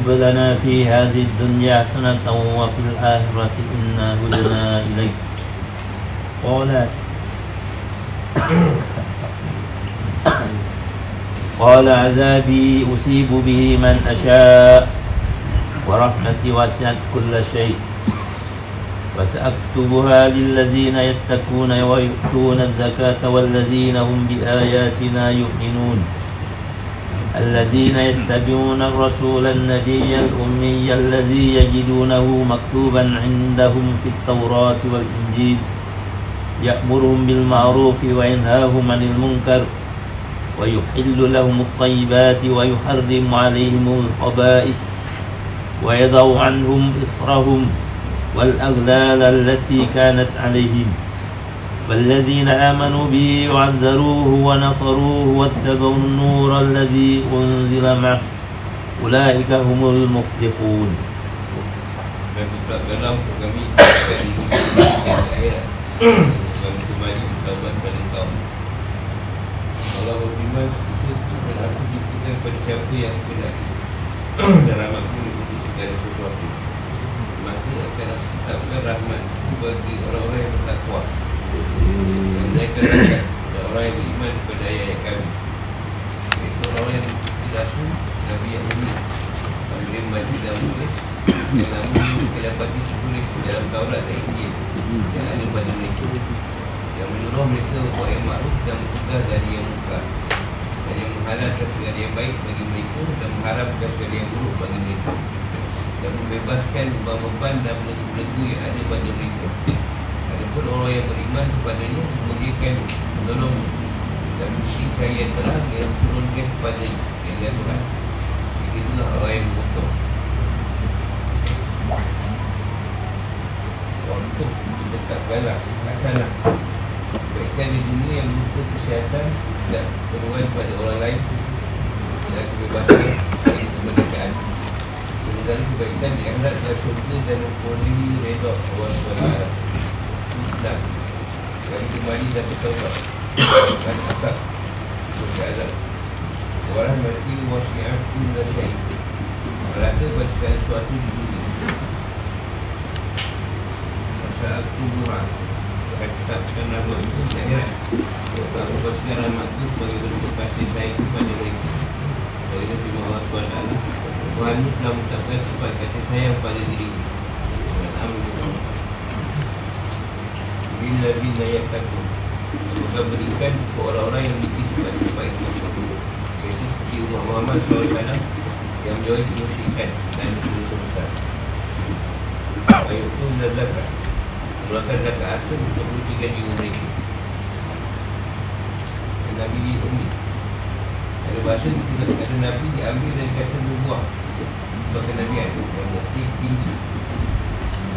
واكتب لنا في هذه الدنيا حسنة وفي الآخرة إنا هدنا إليك. قال قال عذابي أصيب به من أشاء ورحمتي وسعت كل شيء. وسأكتبها للذين يتقون ويؤتون الزكاة والذين هم بآياتنا يؤمنون. الذين يتبعون الرسول النبي الأمي الذي يجدونه مكتوبا عندهم في التوراة والإنجيل يأمرهم بالمعروف وينهاهم عن المنكر ويحل لهم الطيبات ويحرم عليهم الخبائث ويضع عنهم إصرهم والأغلال التي كانت عليهم. فالذين آمنوا به وعذروه ونصروه واتبعوا النور الذي أنزل معه أولئك هم المفلحون. Maka akan rahmat bagi orang-orang yang bertakwa. Saya dan orang yang beriman kepada ayat-ayat kami. Iaitu orang yang rasul, Nabi yang unik. Kami boleh membaca dan menulis yang namun kita dapat ditulis dalam Taurat dan Injil yang ada pada mereka yang menyuruh mereka buat yang makruf dan mencegah dari yang muka dan yang menghalalkan segala yang baik bagi mereka dan mengharapkan segala yang buruk bagi mereka dan membebaskan beban-beban dan belenggu-belenggu yang ada pada mereka Adapun orang yang beriman kepadanya memuliakan menolong. Dan mesti cahaya terang yang turunkan kepada yang dia Tuhan. Itulah orang yang betul untuk mendekatkanlah hasanah kebaikan di dunia yang berupa kesihatan dan perubahan pada orang lain. Dan kebebasan dan kemerdekaan. Sementara kebaikan di akhirat dan syurga dan mempunyai redha Allah SWT Islam dari kembali dan bertaubat. Dan asap sebagai azab Orang mati wasi'atu dan syait Melaka pada segala sesuatu di dunia. Masa aku buat Akan tetapkan nama itu di akhirat Aku pastikan rahmatku sebagai bentuk kasih saya kepada mereka Dari firman Allah SWT Tuhan telah mengucapkan sifat kasih sayang pada diri. Dan amin Bila bila yang takut. Semoga berikan kepada orang-orang yang memiliki sifat-sifat itu Iaitu seperti Umar Muhammad SAW Yang menjauhi kemusikan dan dosa besar. Ayat itu dan zakat Mengeluarkan zakat asal untuk mengucikan jiwa mereka. Dan Nabi di Umi Ada bahasa kita kata Nabi diambil dari kata nubuah Bahkan Nabi yang bukti tinggi.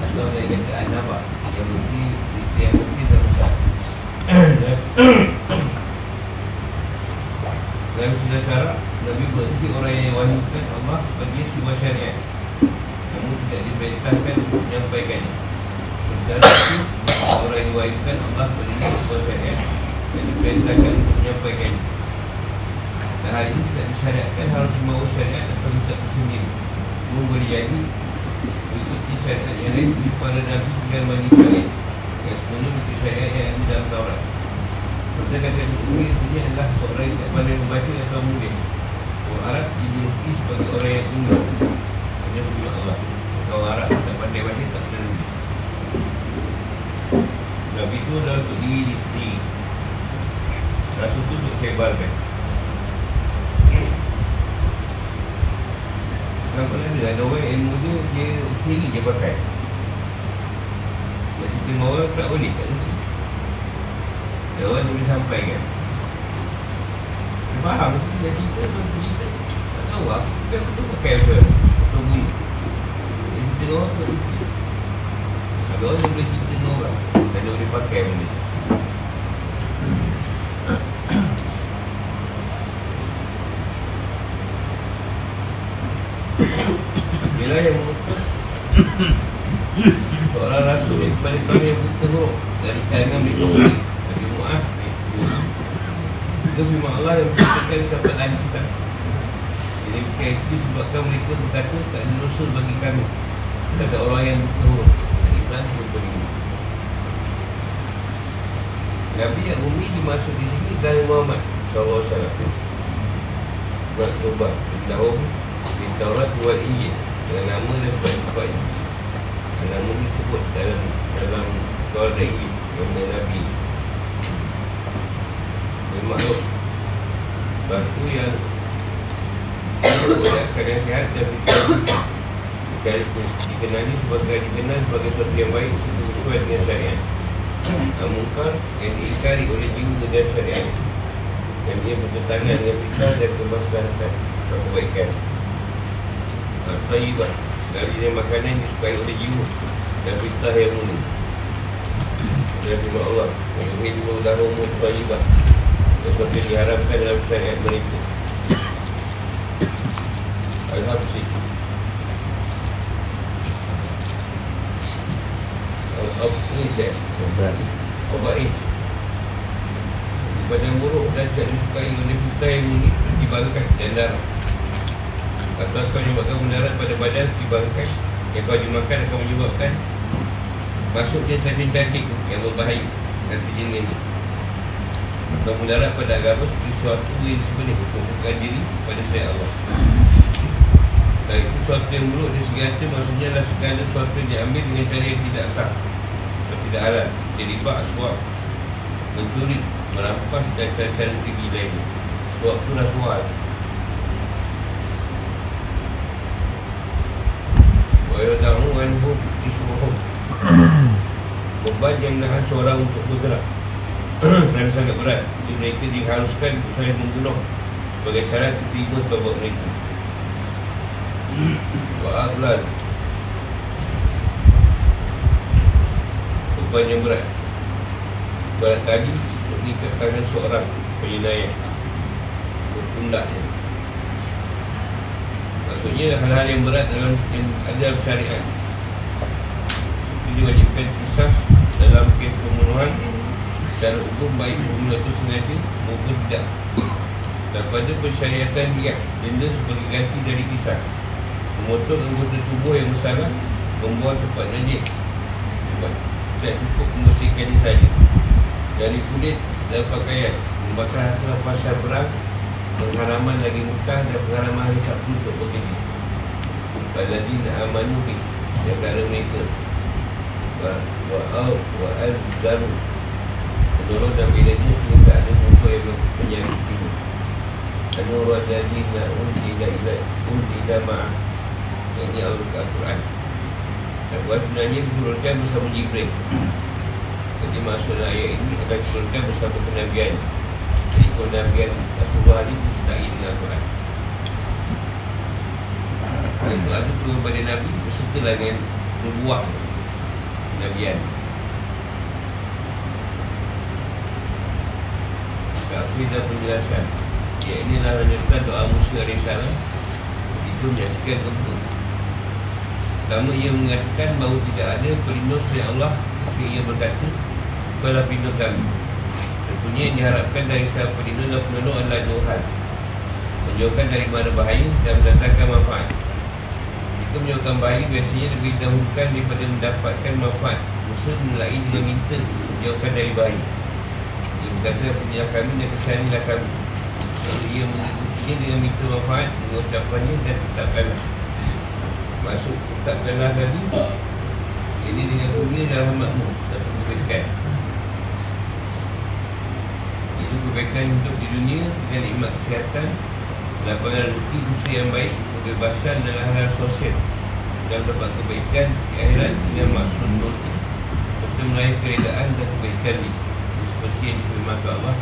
Atau dari kata An-Nabah Yang bukti yang bukti dan besar dalam sudah syarat Nabi berarti orang yang wahyukan Allah bagi sebuah syariat. Namun tidak diperintahkan untuk menyampaikannya. Sementara itu Orang yang diwahyukan Allah bagi sebuah syariat Dan diperintahkan untuk menyampaikannya. Dan hal ini tidak disyariatkan harus membawa syariat atau minta sendiri Namun boleh jadi Mengikuti syariat yang lain di para Nabi dan Bani Israel Yang sebenarnya mengikuti syariat yang ada dalam Seperti kata ini adalah seorang yang tak pandai membaca atau menulis Orang Arab dijuluki sebagai orang yang umum Hanya punya Allah. Orang Arab tak pandai baca tak pandai itu adalah untuk diri dia sendiri. Rasul itu untuk sebarkan Kenapa ada? Ada orang ilmu tu dia sendiri dia pakai Macam terima orang tak boleh tak tentu dia orang boleh sampaikan Dia faham Dia cerita Dia cerita Tak tahu lah Tapi aku tu pakai apa Atau bunyi Dia cerita dengan orang tak cerita Ada orang yang boleh cerita dengan orang Dan dia boleh pakai benda tu Bila yang mengutus Seorang kepada kami yang berteruk Dari kalangan mereka Dari Mu'ah Itu firman Allah yang berkatakan sahabat lain kita Jadi bukan itu sebabkan mereka berkata Tak ada rasul bagi kami. Kata orang yang berteruk Dan Ibrahim sebut ini Nabi yang umi dimasuk di sini dari Muhammad Wasallam. Buat coba Tahun Di Taurat buat Injil. Dengan nama dan sebab-sebabnya Dan nama disebut dalam Dalam dan Injil Nama Nabi. Makhluk Batu yang Bolehkan yang sihat dan fikir Dikenali sebagai dikenal sebagai sesuatu yang baik Sesuai dengan syariat. Mungkar yang diikari oleh jiwa dan syariat. Yang dia bertentangan dengan fikir dan kemaslahatan kebaikan. Tayyibah Dari makanan yang disukai oleh jiwa Dan fitah yang mulia Dan firma Allah. Yang ingin mengudah umum Tayyibah Seperti diharapkan dalam syariat mereka. Al-Habsi Al-Habsi Obat ini Badan buruk dan tidak disukai oleh fitah yang mulia Dibangkai dan darah. Atau kau menyebabkan mudarat pada badan Dibangkai Yang kau dimakan akan menyebabkan Masuknya cacing-cacing Yang berbahaya. Dan sejenis Atau mudarat pada agama Seperti sesuatu yang disebelih Untuk diri pada saya Allah. Dan itu sesuatu yang buruk Di segi hati maksudnya adalah segala sesuatu yang diambil Dengan cara yang tidak sah. Atau tidak halal. Terlibat suap Mencuri Merampas dan cara-cara tinggi lainnya. Suap itu rasuah Wayadahu anhu isuhum Beban yang menahan seorang untuk bergerak Dan sangat berat Jadi mereka diharuskan untuk saya membunuh Sebagai cara terima tobat mereka Wa'aflan Beban yang berat Berat tadi Untuk mengikat tangan seorang penyinayah Untuk pundaknya Maksudnya hal-hal yang berat dalam yang ada dalam syariat diwajibkan kisah dalam kes pembunuhan Secara umum baik pembunuh itu sengaja maupun tidak. Dan pada persyariatan dia Denda sebagai ganti dari kisah. Memotong anggota tubuh yang bersalah Membuang tempat najis Sebab tidak cukup membersihkan dia saja. Dari kulit dan pakaian Membakar hasil pasal perang pengharaman lagi mutah dan pengharaman hari Sabtu untuk bekerja Baladi nak amanu ni Yang ada mereka Wa'au Wa'al Daru Menolong dan bila dia Sehingga tak ada musuh yang menyari ini Anu rajadi na undi na ila undi na ma'ah Yang ini Al-Quran. Dan buat sebenarnya diturunkan bersama Jibril. Jadi maksud ayat ini akan diturunkan bersama kenabian Jadi kenabian Rasulullah ini disertai dengan Al-Quran Al-Quran itu turun pada Nabi? Berserta dengan Nubuah Nabian Kafir dan penjelasan Ya inilah lanjutan doa Musa AS Itu menyaksikan gempa Pertama ia mengatakan bahawa tidak ada pelindung selain Allah. Ketika ia berkata Kepala pelindung kami Tentunya yang diharapkan dari sang pelindung dan penolong adalah Tuhan Menjauhkan dari mana bahaya dan mendatangkan manfaat. Jika menjauhkan bahaya biasanya lebih dahulukan daripada mendapatkan manfaat. Musa mulai dengan minta menjauhkan dari bahaya. Ia berkata penyilah kami dan kesihanilah kami. Lalu ia mengikutinya dengan minta manfaat Mengucapannya dan tetapkanlah. Masuk tetapkanlah tadi Ini dengan dunia dalam makmur Satu kebaikan Itu kebaikan hidup di dunia Dengan nikmat kesihatan Lapangan rezeki usia yang baik Kebebasan dan hal-hal sosial Dan dapat kebaikan di akhirat Dengan maksud surga. Serta meraih keredaan dan kebaikan Seperti yang diberi Allah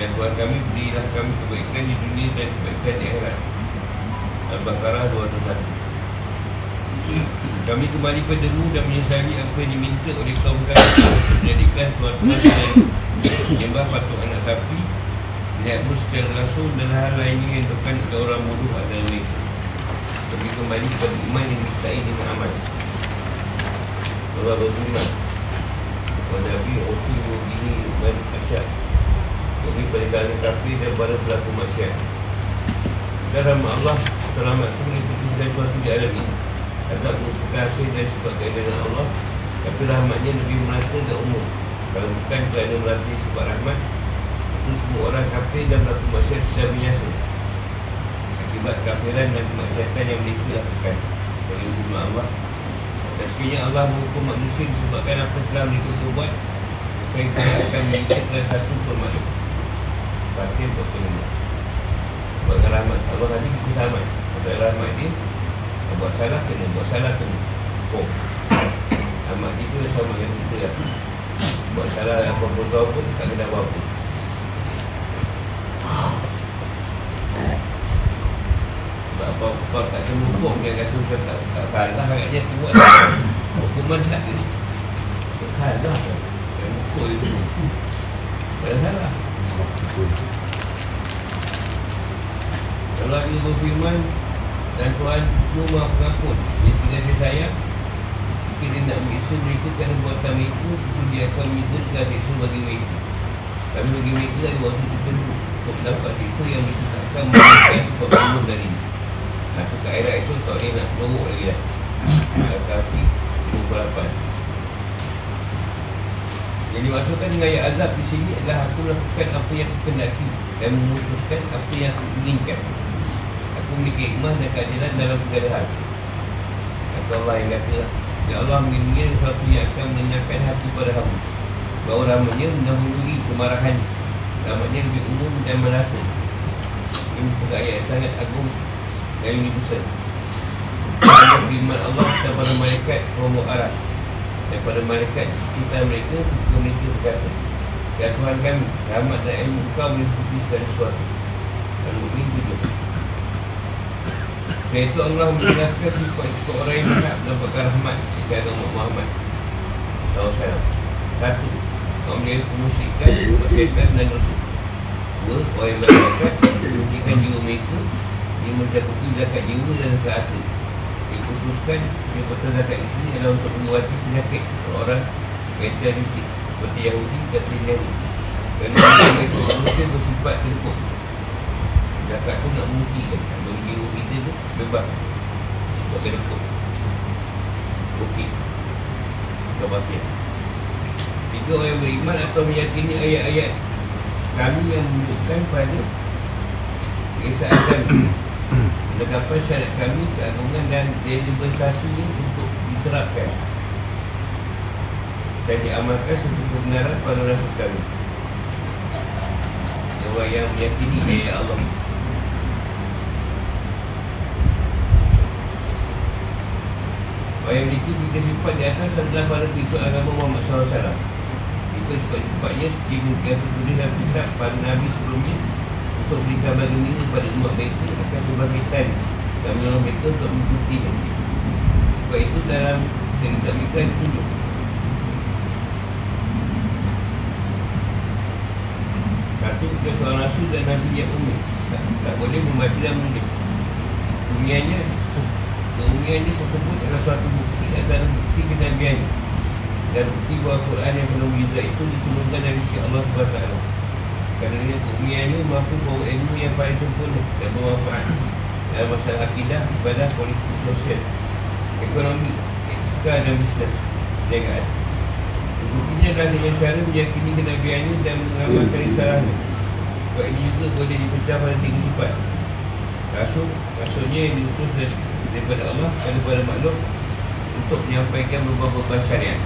dan Tuhan kami berilah kami kebaikan di dunia dan kebaikan di akhirat. Al-Baqarah 201 Kami kembali pada dulu dan menyesali apa yang diminta oleh kaum kami Menjadikan Tuhan dan menyembah patung sapi Lihat pun secara langsung dan hal lainnya yang tekan oleh orang bodoh adalah mereka Pergi kembali kepada iman yang disertai dengan amal. Allah berfirman Nabi Rasul ini dan asyad Jadi pada kali kafir dan pada pelaku masyarakat Dalam Allah selamat itu mengikuti segala sesuatu di alam ini. Azab merupakan hasil dari sebab keadaan Allah Tapi rahmatnya lebih merata dan umum. Kalau bukan kerana melatih sebab rahmat Itu semua orang kafir dan pelaku masyarakat sudah binasa Akibat kafiran dan kemaksiatan yang mereka lakukan. Dari hukum Allah. Dan sekiranya Allah menghukum manusia disebabkan apa telah mereka berbuat Saya tidak akan mengisahkan satu permasuk Fakir berpenemu Bagi rahmat. Allah tadi kita rahmat. Bagi rahmat dia Buat salah kena, buat salah kena. Oh. Rahmat kita sama dengan kita lah. Buat salah apa-apa tahu pun tak kena apa-apa Sebab tak kena hukum Dia rasa macam tak, tak salah Agaknya tu buat. Hukuman tak kena Tak salah Dia hukum dia semua. Tak salah. Allah juga berfirman Dan Tuhan itu maha pengampun Dia tidak saya sayang Jika dia nak mengiksa mereka kerana buatan mereka Itu dia akan minta segala siksa bagi mereka. Kami bagi mereka ada waktu tertentu Untuk dapat siksa yang mereka tak akan Mengamalkan kepada dari ini Aku kat akhirat esok tak boleh nak beruk lagi dah Tapi 58 Yang dimaksudkan dengan ayat azab di sini adalah Aku lakukan apa yang aku kendaki Dan memutuskan apa yang aku inginkan Aku memiliki hikmah dan keadilan dalam segala hal Kata Allah yang kata Ya Allah menginginkan sesuatu yang akan menyenangkan hati pada kamu Bahawa ramanya mendahului kemarahan. Ramanya lebih umum dan merata. Ini merupakan ayat sangat agung yang ini besar Firman Allah kepada malaikat Romo arah Daripada malaikat kita mereka Ketika mereka berkata Ya Tuhan kami Rahmat dan ilmu kau meliputi segala sesuatu. Dan mungkin juga. Saya itu Allah menjelaskan sifat-sifat orang yang berhak mendapatkan rahmat Jika ada Umat Muhammad. Tahu saya Satu Kau menjadi pemusikan Masyarakat dan Rasul Dua Orang yang berhak Menunjukkan jiwa mereka dia mencakupi zakat jiwa dan zakat hati Dikhususkan Dia betul zakat isteri adalah untuk mengubati penyakit Orang Materialistik Seperti Yahudi dan Sinari Kerana mereka manusia bersifat terpuk. Zakat tu nak membuktikan Bagi jiwa kita tu bebas. Sifat terpuk. Bukit. Kebahagiaan Tiga orang beriman atau meyakini ayat-ayat Kami yang menunjukkan pada Kisah Menegakkan syariat kami Keagungan dan deliberasasinya Untuk diterapkan? Dan diamalkan Seperti kebenaran pada rasul kami. Orang yang meyakini ayat Allah. Orang yang memiliki tiga sifat di atas adalah para pengikut agama Muhammad SAW Itu sifat-sifatnya tulis dalam kitab para Nabi sebelumnya Untuk berikan bagi ini kepada umat mereka. Akan kebangkitan Dan menolong mereka untuk mengikuti. Sebab itu dalam Yang kita berikan tunjuk Satu seorang rasul dan Nabi yang umum. Tak, tak boleh membaca dan menulis. Kemudiannya Kemudiannya tersebut adalah suatu bukti Adalah bukti kenabian Dan bukti bahawa Quran yang penuh itu Diturunkan dari sisi Allah SWT Kerana kemudiannya mampu bawa ilmu yang paling sempurna? Dan bermanfaat. Dalam masalah akidah, ibadah, politik, sosial Ekonomi, etika dan bisnes. Jangan Buktinya adalah dengan cara meyakini kenabiannya dan mengamalkan risalahnya. Sebab ini juga boleh dipecah pada tiga sifat Rasul, rasulnya yang diutus daripada Allah kepada makhluk Untuk menyampaikan beberapa syariat.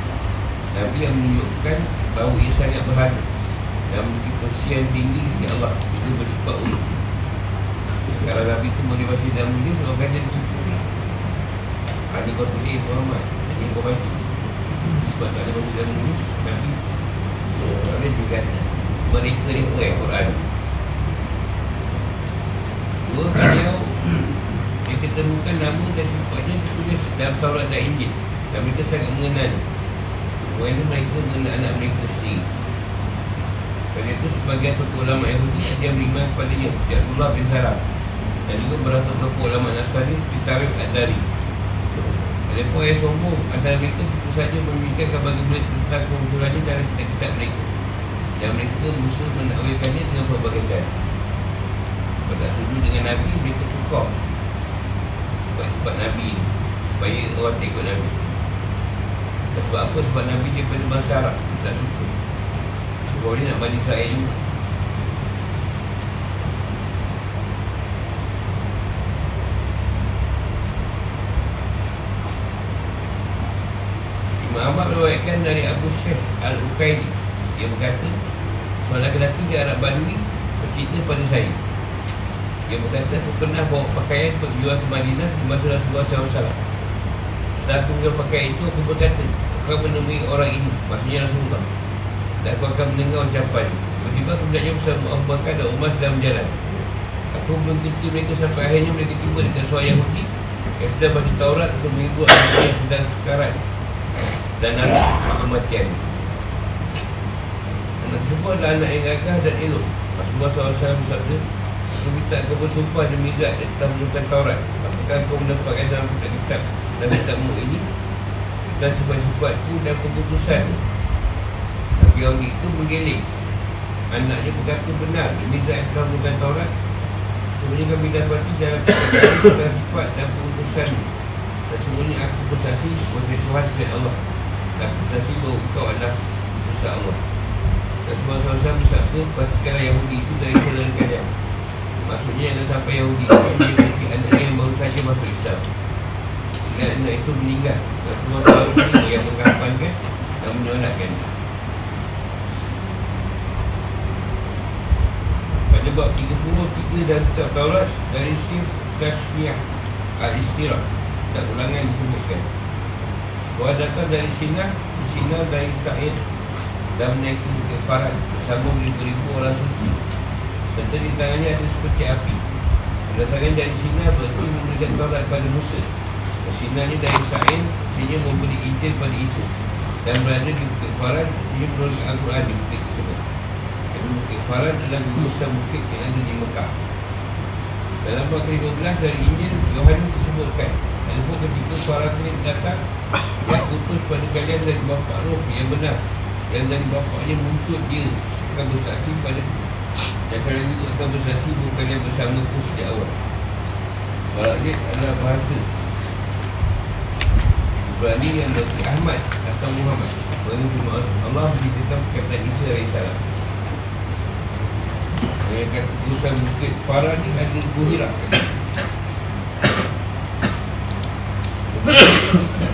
Nabi yang menunjukkan bahawa ia sangat berharga Dan memiliki posisi tinggi di sisi Allah Itu bersifat umum Kalau Nabi itu motivasi dalam dunia Sebabkan dia diikuti Ada kau tulis Muhammad Ini kau baca sebab tak ada benda dalam nulis Nabi Ada juga Mereka ni pun Al-Quran Dua beliau Dia ketemukan nama dan sifatnya Ditulis dalam Taurat dan Injil. Dan mereka sangat mengenal. Kerana mereka mengenal anak mereka sendiri Kerana itu sebagai satu ulama Yahudi Dia beriman kepadanya Sejak Abdullah bin Sarah Dan juga berapa tokoh ulama Nasrani Seperti Tarif Adari Mereka yang sombong Antara mereka tentu saja memikirkan bagi mereka tentang kemunculannya dalam kitab-kitab mereka. Dan mereka musuh menakwilkannya dengan berbagai cara. Tak setuju dengan Nabi, mereka tukar. Sebab-sebab Nabi Supaya orang ikut Nabi. Sebab apa? Sebab Nabi dia pada Arab Tak suka Sebab dia nak balik Israel juga Imam Ahmad meriwayatkan dari Abu Syekh Al-Uqaidi Dia berkata Seorang lelaki di Arab Badui Bercerita pada saya. Dia berkata Aku pernah bawa pakaian jual ke Madinah Di masa Rasulullah SAW Setelah aku pakaian itu Aku berkata akan menemui orang ini Maksudnya Rasulullah Dan aku akan mendengar ucapan. Tiba-tiba aku melihatnya bersama Abu Bakar dan Umar sedang berjalan Aku belum ketika mereka sampai akhirnya mereka tiba dekat seorang Yahudi Yang sedang baca Taurat untuk menghibur anak yang sedang sekarat. Dan anak kematian. Anak tersebut adalah anak yang gagah dan elok. Rasulullah SAW bersabda Aku minta kau bersumpah demi zat yang telah menunjukkan Taurat. Apakah kau mendapatkan dalam kitab-kitab dan kitabmu ini? Dan sifat-sifatku dan keputusan Orang itu menggeling Anaknya berkata benar zat yang telah menunjukkan Taurat. Sebenarnya kami dapati dalam kitab sifat dan keputusan Dan sebenarnya aku bersaksi sebagai Tuhan selain Allah. Dan bersaksi bahawa kau adalah Musa Allah. Dan semua sahabat bersabda Patikanlah Yahudi itu dari saudara kalian Maksudnya jangan sampai Yahudi itu Dia memiliki anak yang baru saja masuk Islam. Dan anak itu meninggal. Dan semua sahabat yang mengkampankan Dan menyonakkan bab 33 dan kitab Taurat Dari Sir Tasmiah Al-Istirah Dan ulangan disebutkan. Datang dari Sina Sina dari Sa'id Dan menaiki Bukit Farad Bersama beribu-ribu orang suci. Serta di tangannya ada seperti api. Berdasarkan dari Sina Berarti memberikan Taurat kepada Musa. Sina ni dari Sa'id Dia memberi Injil pada Isa. Dan berada di Bukit Farad Dia menurunkan Al-Quran di Bukit Dan Bukit Farad adalah bukit yang ada di Mekah. Dalam bab 15 dari Injil, Yohanes disebutkan Walaupun ketika suara kini datang Yang putus pada kalian dari bapa roh yang benar. Yang dari bapaknya muncul dia Akan bersaksi pada Dan kalian itu akan bersaksi Bukan yang bersama sejak awal. Dia adalah bahasa Ibrani yang berarti Ahmad Atau Muhammad Berarti Allah Diberitahu Kapten Isa AS yang kata urusan bukit Farah ni ada Buhira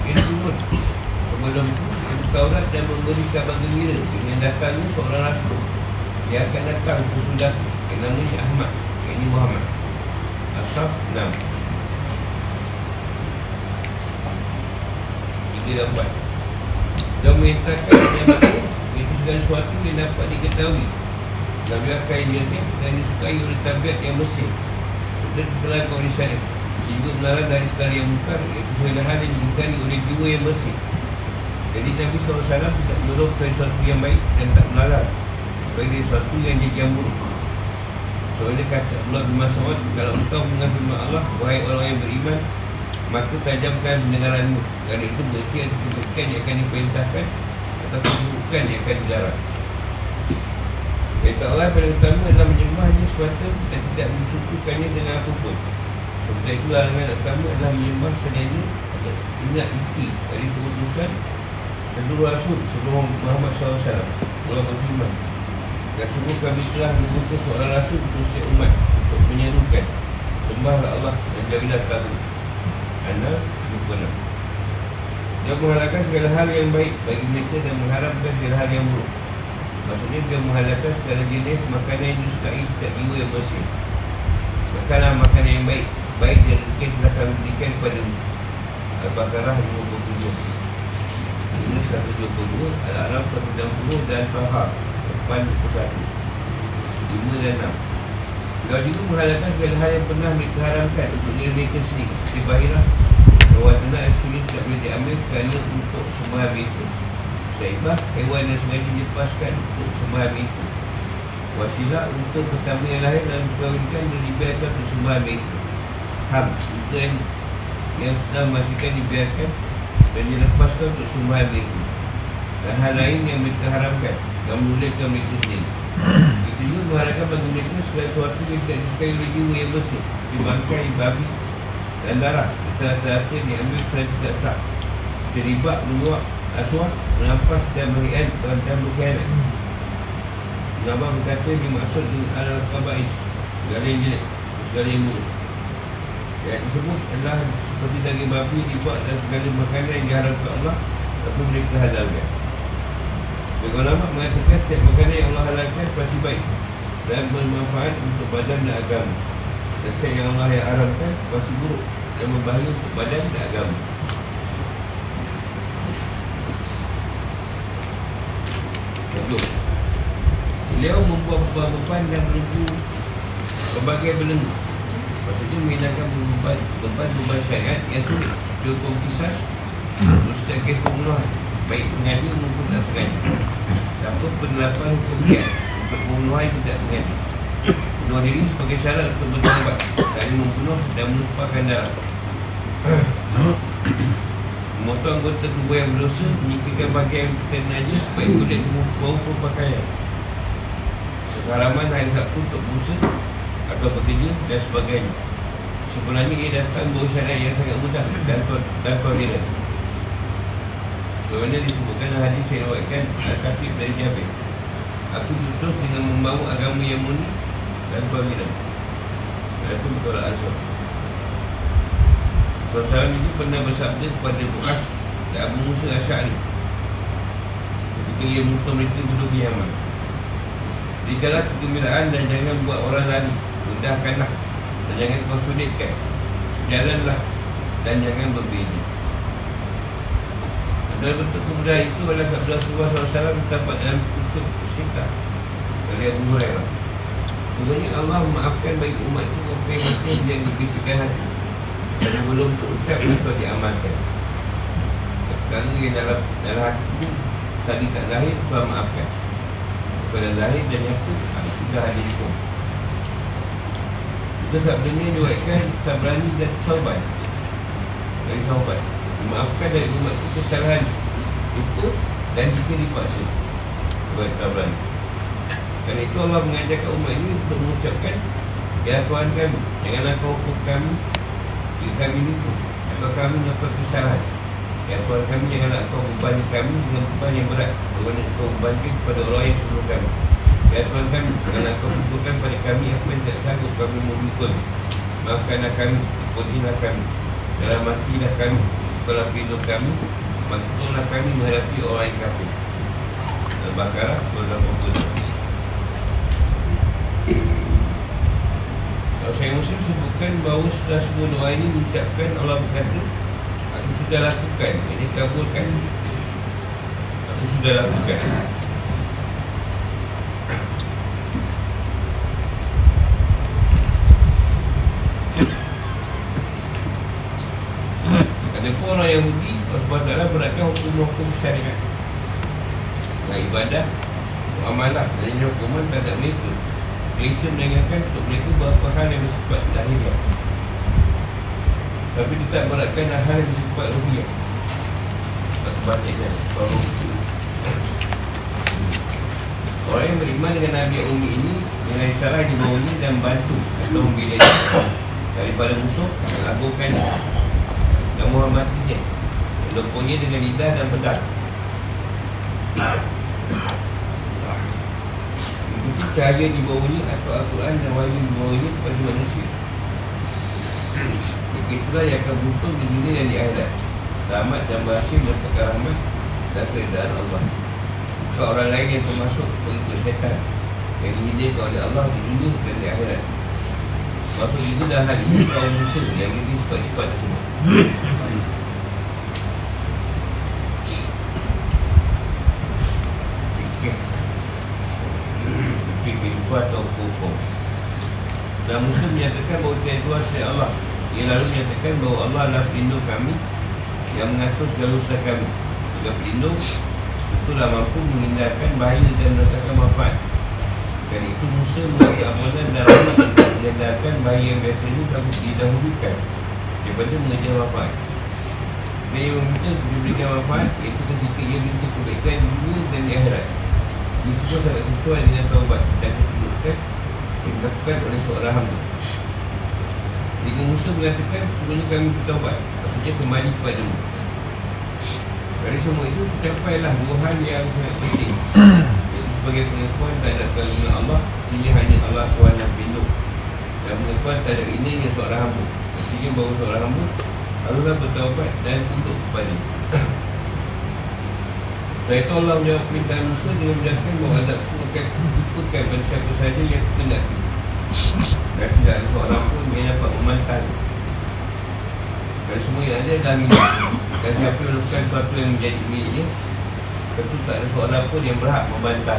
Ini turun Sebelum itu Ibu Taurat dan memberi kabar gembira. Dengan datangnya seorang rasul Dia akan datang sesudah Yang namanya Ahmad Yang ini Muhammad. Asaf 6 Tiga dan empat. Dan mengatakan Itu segala sesuatu yang dapat diketahui Tabiat kainnya ni Dan disukai oleh tabiat yang bersih. Sudah diterangkan oleh syarif juga melarang dari perkara yang bukan Iaitu segala hal yang dibukani oleh jiwa yang bersih. Jadi Nabi SAW tidak menyuruh sesuatu yang baik Dan tak melarang. Bagi sesuatu yang dia yang buruk. Soalnya kata Allah bin Mas'ud Kalau engkau mengambil Allah Wahai orang yang beriman Maka tajamkan pendengaranmu Kerana itu berarti ada kebaikan yang akan diperintahkan Atau keburukan yang akan dilarang Kata Allah pada utama adalah menyembahnya semata Dan tidak mensyukurkannya dengan apapun Seperti itu larangan utama adalah menyembah selainnya Ingat iki dari keputusan Seluruh Rasul sebelum Muhammad SAW Allah berfirman Dan semua kami telah mengutus seorang Rasul untuk setiap umat Untuk menyerukan Sembahlah Allah dan jadilah tahu Anda bukan Dia menghalalkan segala hal yang baik bagi mereka Dan mengharapkan segala hal yang buruk Maksudnya dia menghalalkan segala jenis makanan yang disukai setiap jiwa yang bersih Makanlah makanan yang baik Baik dan mungkin telah kami berikan kepada Al-Baqarah 57 ini 122 Al-Arab 160 dan Taha 81 5 dan 6 Kau juga menghalalkan segala hal yang pernah mereka haramkan Untuk diri mereka sendiri Seperti Bahirah Bahawa tenang asli tidak boleh diambil Kerana untuk semua habis Saibah Hewan yang sengaja dilepaskan Untuk habis itu Wasilah untuk pertama yang lahir dan dikawinkan Dan dibiarkan untuk habis itu ham bukan yang sedang masihkan dibiarkan dan dilepaskan untuk sembahan mereka. Dan hal lain yang mereka haramkan dan menulitkan mereka sendiri. Itu juga mengharapkan bagi mereka segala sesuatu yang tidak disukai oleh jiwa yang bersih dibangkai babi dan darah serta hati yang diambil secara tidak sah. Terlibat menguap aswad menampas dan merian dan berkhianat. Ulama berkata ini maksud dengan al-kaba'i Segala yang jelek Segala yang buruk. Yang tersebut adalah seperti daging babi dibuat dan segala makanan yang diharapkan Allah Tapi mereka halalkan. Bagi ulama mengatakan setiap makanan yang Allah halalkan pasti baik Dan bermanfaat untuk badan dan agama. Dan setiap yang Allah yang haramkan pasti buruk Dan berbahaya untuk badan dan agama Tengok Beliau membuat beban-beban yang belenggu Berbagai belenggu Maksudnya menghilangkan beban Beban-beban syariat yang sulit. Contoh kisah Mustahil pembunuhan. Baik sengaja maupun tak sengaja. Tanpa penerapan dia Untuk pembunuhan itu tak sengaja. Bunuh diri sebagai syarat untuk bertawabat Saling membunuh dan melupakan darah Memotong anggota tubuh yang berdosa Menyikakan bagian yang kita najis Supaya kulit bau pakaian Keharaman hari Sabtu untuk busa Atau bekerja dan sebagainya. Sebenarnya ia datang bahawa syariat yang sangat mudah Dan dan toleran Bagaimana disebutkan hadis yang diwakilkan Al-Khatib dari Jabir. Aku diutus dengan membawa agama yang murni Dan toleran Itu betul Al-Azhar Rasulullah itu pernah bersabda kepada Bukas dan Abu Musa Asyari. Ketika ia muntah mereka duduk di Yaman. Berikanlah kegembiraan dan jangan buat orang lari. Mudahkanlah dan jangan kau sulitkan Jalanlah dan jangan berbeza. Dalam bentuk kemudahan itu adalah sabda Rasulullah SAW Terdapat dalam kutub syikah Dari Abu Hurairah. Sebenarnya Allah memaafkan bagi umat itu yang masih menjadi bisikan hati yang belum terucap atau diamalkan. Kerana yang dalam, dalam hati itu Tadi tak lahir, Tuhan maafkan. Kepada Zahid dan Yaakob ada sudah ada di pun Itu sabdanya diwakilkan Sabrani dan Sauban Dari Sauban Memaafkan dari umat itu kesalahan. Lupa dan jika dipaksa. Kepada Sabrani. Kerana itu Allah mengajarkan umat ini Untuk mengucapkan Ya Tuhan kami Janganlah kau hukum kami jika kami lupa Atau kami dapat kesalahan Ya Tuhan kami janganlah kau membanding kami Dengan beban yang berat. Bagaimana kau membanding kepada orang yang sebelum kami. Ya Tuhan kami Janganlah kau lupakan pada kami Apa yang tak sanggup kami memikul Maafkanlah kami Kepulihlah kami. Dalam matilah kami Setelah hidup kami Maksudlah kami menghadapi orang yang kafir. Al-Baqarah Saya Muslim sebutkan bahawa setelah semua doa ini mengucapkan Allah berkata Aku sudah lakukan. Ini kabulkan. Aku sudah lakukan. Ada pun orang Yahudi Allah SWT beratkan hukum-hukum syariat. Nah ibadah Amalah Dan hukuman terhadap mereka Mereka mendengarkan untuk mereka Berapa hal yang bersifat lahiriah tapi tidak beratkan hal yang bersifat rupiah Atau batikkan Baru Orang yang beriman dengan Nabi Umi ini Dengan isyarat di bawah ini dan bantu Atau membela dia. Daripada musuh yang agungkan Dan menghormati dia. Dengan lidah dan pedang cahaya di bawah Atau Al-Quran dan wahyu di bawah ini manusia. Itulah yang akan beruntung di dunia dan di akhirat. Selamat dan berhasil mendapatkan rahmat Dan keredaan Allah. Bukan orang lain yang termasuk pengikut syaitan. Yang dihidupkan oleh Allah di dunia dan di akhirat. Maksud itu dalam hal ini kaum musuh yang ini sifat-sifat tersebut Kehidupan atau hukum Dan musuh menyatakan bahawa Tuhan Tuhan Allah ia lalu menyatakan bahawa Allah adalah pelindung kami Yang mengatur segala usaha kami Jika pelindung Itulah mampu menghindarkan bahaya dan mendatangkan manfaat Dan itu Musa mengambil amalan dan rahmat menyadarkan bayi yang biasanya takut didahulukan daripada mengejar wafat. Dan yang meminta untuk diberikan wafat iaitu ketika ia minta kebaikan dunia dan di akhirat. Itu sangat sesuai dengan taubat dan ketunjukkan yang dilakukan oleh seorang hamba. Jika Musa mengatakan sebenarnya kami bertaubat, maksudnya kembali kepada mu. Dari semua itu tercapailah dua hal yang sangat penting. Iaitu sebagai pengakuan terhadap kalimat Allah, ini hanya Allah Tuhan yang pelindung. Dan pengakuan terhadap ini yang seorang hamba. Maksudnya bahawa seorang hamba haruslah bertaubat dan tunduk kepada Setelah itu Allah menjawab perintah Musa dengan menjelaskan bahawa azab itu akan diikutkan pada siapa sahaja yang tidak dan tidak ada seorang pun yang dapat memantah Dan semua yang ada dalam ini Dan siapa yang melakukan sesuatu yang menjadi miliknya Tentu tak ada seorang pun yang berhak membantah.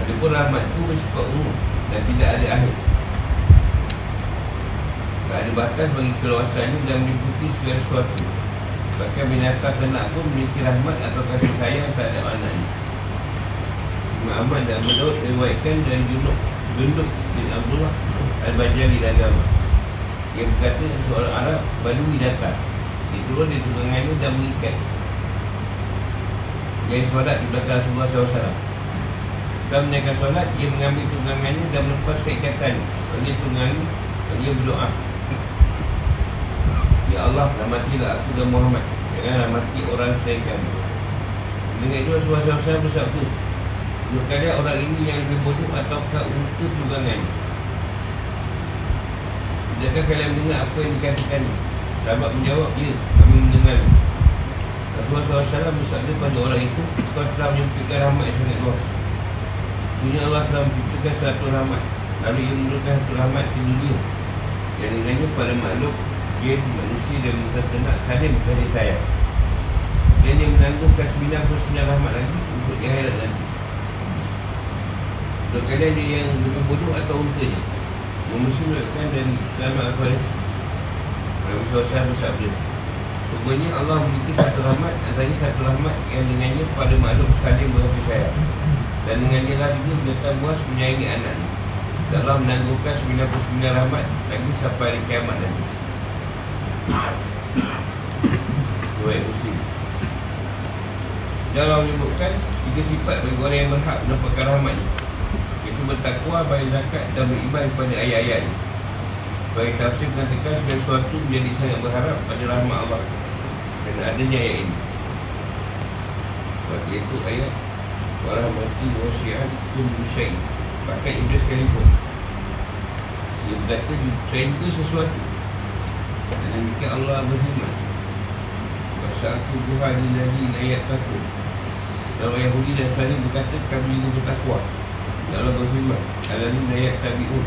Ada pun rahmat itu bersifat umum Dan tidak ada akhir Tak ada batas bagi keluasannya dan meliputi segala sesuatu Bahkan binatang ternak pun memiliki rahmat atau kasih sayang tak ada maknanya. Imam Ahmad dan Abu Daud Riwayatkan dari Junuk Junuk bin Abdullah Al-Bajali dan Agama. Yang berkata seorang Arab Badui datang Dia turun di tunggangannya dan mengikat. Dia solat di belakang Rasulullah SAW Setelah menaikkan solat Ia mengambil tunggangannya dan melepaskan ikatan. Tunggangi Kalau dia berdoa Ya Allah rahmatilah aku dan Muhammad. Jangan rahmati orang selain kami Dengan itu Rasulullah SAW bersabda Berkali orang ini yang lebih bodoh ataukah untuk tunggangan Tidakkah kalian mendengar apa yang dikatakan Sahabat menjawab, ya kami mendengar. Rasulullah SAW bersabda pada orang itu Kau telah menyempitkan rahmat yang sangat luas. Sebenarnya Allah telah menciptakan satu rahmat Lalu ia menurunkan satu rahmat di dunia. Yang dengannya pada makhluk Dia manusia dan muka ternak Saling kasih sayang Dan dia menanggungkan 99 rahmat lagi Untuk di akhirat nanti. Untuk kalian dia yang lebih bodoh atau untanya. Memusnahkan dan selamat al-Faris Nabi SAW bersabda Sebenarnya Allah memiliki satu rahmat Antara satu rahmat yang dengannya pada makhluk saling berkasih sayang Dan dengan dia lah juga binatang buas menyayangi Dan Allah menanggungkan 99 rahmat Lagi sampai hari kiamat nanti Dua musim Dan Allah menyebutkan Tiga sifat bagi orang yang berhak mendapatkan rahmatnya bertakwa, bayar zakat dan beribadah kepada ayat-ayat. Bagi tafsir mengatakan segala sesuatu menjadi sangat berharap pada rahmat Allah. Dan adanya ayat ini. Sebab itu ayat Warahmati wasiat kun syai. Bahkan Iblis sekalipun. Dia berkata Saya juga sesuatu Dan demikian Allah berhimmat Bahasa aku Tuhan Ilahi ayat takut. Kalau Yahudi dan Salim berkata Kami juga bertakwa. Ya Allah berfirman Alalin ayat tabi'un.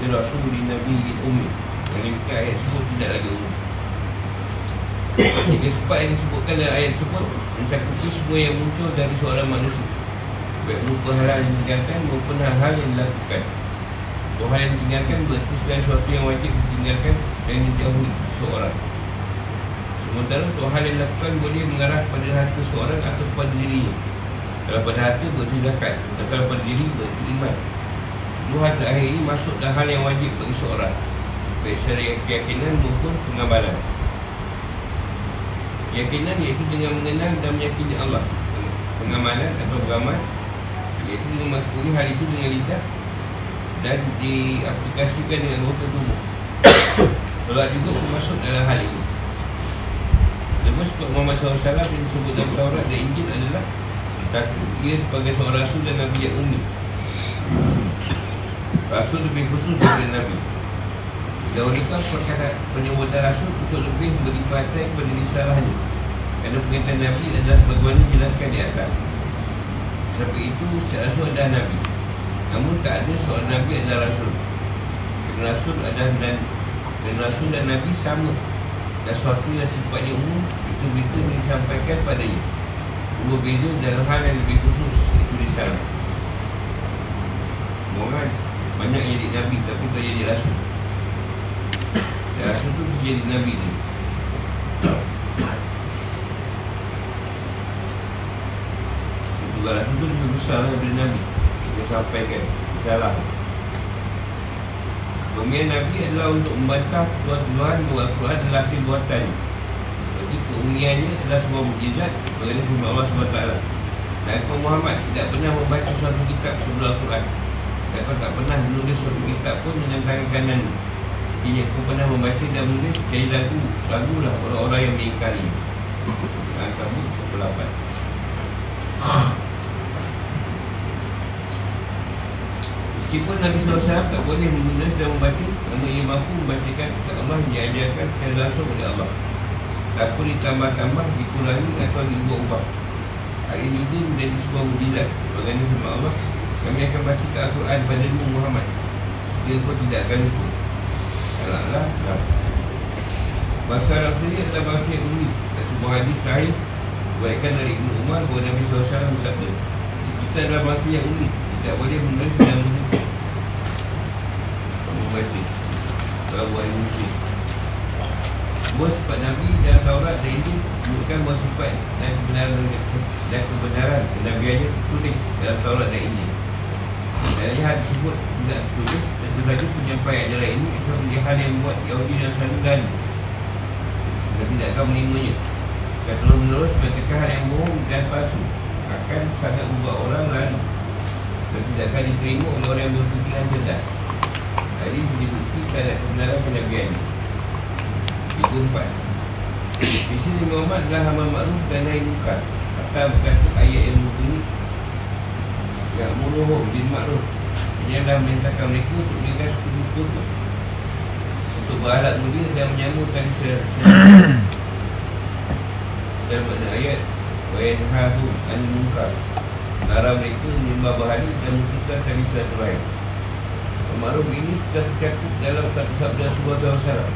Ya Rasul di Nabi Umi Yang ini ayat sebut tidak lagi umum. Tiga sebab yang disebutkan dalam ayat sebut Mencakupi semua yang muncul dari seorang manusia. Baik berupa hal yang ditinggalkan maupun hal-hal yang dilakukan. Dua hal yang ditinggalkan berarti sesuatu yang wajib ditinggalkan dan dijauhi seorang. Sementara dua hal yang dilakukan boleh mengarah pada harta seorang atau pada dirinya kalau pada hati berarti zakat. Dan kalau pada diri berarti iman. Dua hal terakhir ini masuk dalam hal yang wajib bagi seorang. Baik secara keyakinan maupun pengabalan Keyakinan iaitu dengan mengenal dan meyakini Allah. Pengamalan atau beramal Iaitu dengan mengakui hal itu dengan lidah Dan diaplikasikan dengan anggota tubuh Solat juga masuk dalam hal ini Lepas Muhammad SAW yang disebut dalam Taurat dan Injil adalah satu, dia sebagai seorang rasul dan Nabi yang umi Rasul lebih khusus daripada Nabi. Jauh itu perkara penyebutan rasul untuk lebih beri perhatian kepada risalahnya. Kerana pengintian Nabi adalah sebagaimana jelaskan di atas. Sebab itu, seorang rasul adalah Nabi. Namun tak ada seorang Nabi adalah rasul. Rasul adalah dan, dan rasul dan Nabi sama. Dan sesuatu yang sifatnya umum Itu begitu disampaikan padanya berbeza dalam hal yang lebih khusus itu risalah Orang banyak yang jadi Nabi tapi tak jadi Rasul. Dan Rasul tu jadi Nabi ni Sebab Rasul tu lebih besar daripada Nabi. Dia sampaikan Salah Kemudian Nabi adalah untuk membantah Tuhan-Tuhan bahawa Al-Quran adalah hasil buatan Jadi keuniannya adalah sebuah mujizat Bagaimana firman Allah SWT. Dan kau Muhammad tidak pernah membaca suatu kitab sebelum Al-Quran. Dan kau tak pernah menulis suatu kitab pun dengan tangan kanan. Jadi kau pernah membaca dan menulis Jadi lagu, lagulah orang-orang yang mengingkari. Al-Kabut 28 Meskipun Nabi SAW tak boleh menulis dan membaca Namun ia mampu membacakan kata Allah yang diajarkan secara langsung oleh Allah. Tak pun ditambah-tambah, dikurangi atau diubah-ubah. Hal ini pun menjadi sebuah mujizat. Bagaimana firman Allah? Kami akan baca Al-Quran pada Nabi Muhammad. Dia pun tidak akan lupa. Alah-alah Bahasa Arab sendiri adalah bahasa yang unik? Dan sebuah hadis sahih Buatkan dari Ibn Umar bahawa Nabi SAW bersabda Kita adalah bahasa yang unik. Tidak boleh menulis dan menulis Membaca Kalau buat muslim Semua sifat Nabi dan Taurat dan ini Menunjukkan bahawa sifat dan kebenaran Dan kebenaran. Kenabiannya tulis dalam Taurat dan ini Dan hal tersebut tidak tulis Tentu saja penyampaian adalah ini Adalah menjadi hal yang membuat Yahudi dan selalu gaduh Dan tidak akan menerimanya. Dan terus menerus mengatakan hal yang bohong dan palsu Akan sangat membuat orang lalu Dan tidak akan diterima oleh orang yang berfikiran cerdas Hari ini dibukti terhadap kebenaran penabian Tiga empat. Di sini Muhammad adalah hamba makruf dan naik muka Kata berkata ayat yang berbunyi Yang muruhum bin makruf. Ini adalah merintahkan mereka untuk meninggal sekutu-sekutu Untuk berharap mulia dan menyambutkan sesuatu dan makna ayat Wa yanhahu an munkar. Larang mereka menyembah bahari dan memutuskan tali silaturahim Ma'ruf ini sudah tercakup dalam satu sabda sebuah sahabat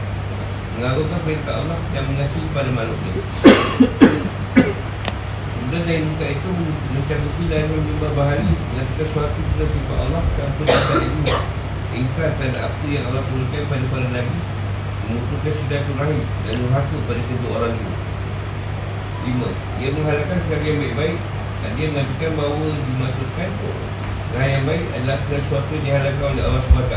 Mengagumkan perintah Allah dan mengasihi pada makhluknya. Kemudian dari muka itu mencakupi dan menyembah bahari Mengatakan suatu tentang sifat Allah tanpa dasar ilmu Ingkar terhadap apa yang Allah perlukan pada para Nabi Memutuskan silaturahim dan nurhaka pada kedua orang itu. Lima, ia mengharapkan sekali yang baik-baik dan dia mengatakan bahawa dimasukkan hal yang baik adalah segala sesuatu yang dihalalkan oleh Allah SWT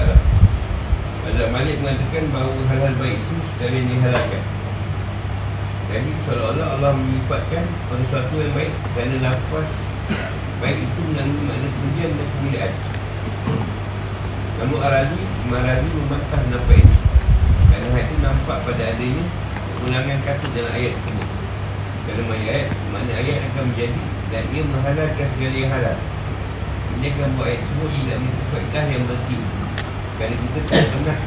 Pada Malik mengatakan bahawa hal-hal baik itu sekali yang dihalalkan. Jadi seolah-olah Allah melipatkan pada sesuatu yang baik kerana lafaz baik itu mengandung makna kemudian dan kemuliaan Namun Arazi, Marazi membantah nampak ini. Kerana hal itu nampak pada adanya pengulangan kata dalam ayat tersebut. Dalam ayat, makna ayat akan menjadi Dan ia menghalalkan segala yang halal Ini akan buat tersebut tidak faedah yang berarti Kerana kita tak pernah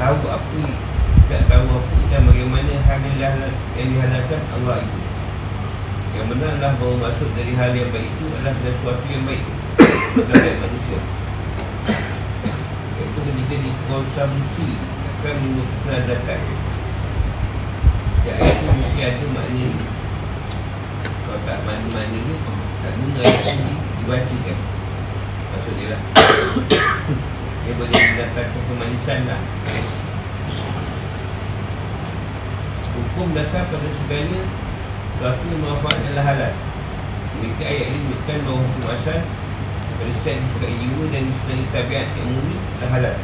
Tahu apa Tak tahu apa dan bagaimana hal yang, dihalalkan Allah itu. Yang benar adalah bahawa maksud dari hal yang baik itu adalah sesuatu yang baik. Terhadap manusia. Iaitu ketika dikonsumsi akan mengumpulkan zakat. Setiap ayat itu mesti ada makna ni Kalau tak makna-makna ni Tak guna ayat ini dibacakan Maksud dia lah. Dia boleh mendatangkan kemanisan lah. Hukum dasar pada segala Suatu manfaat adalah halal. Mereka ayat ini menunjukkan bahawa hukum asal Pada set disukai jiwa dan disenangi tabiat yang murni adalah halal.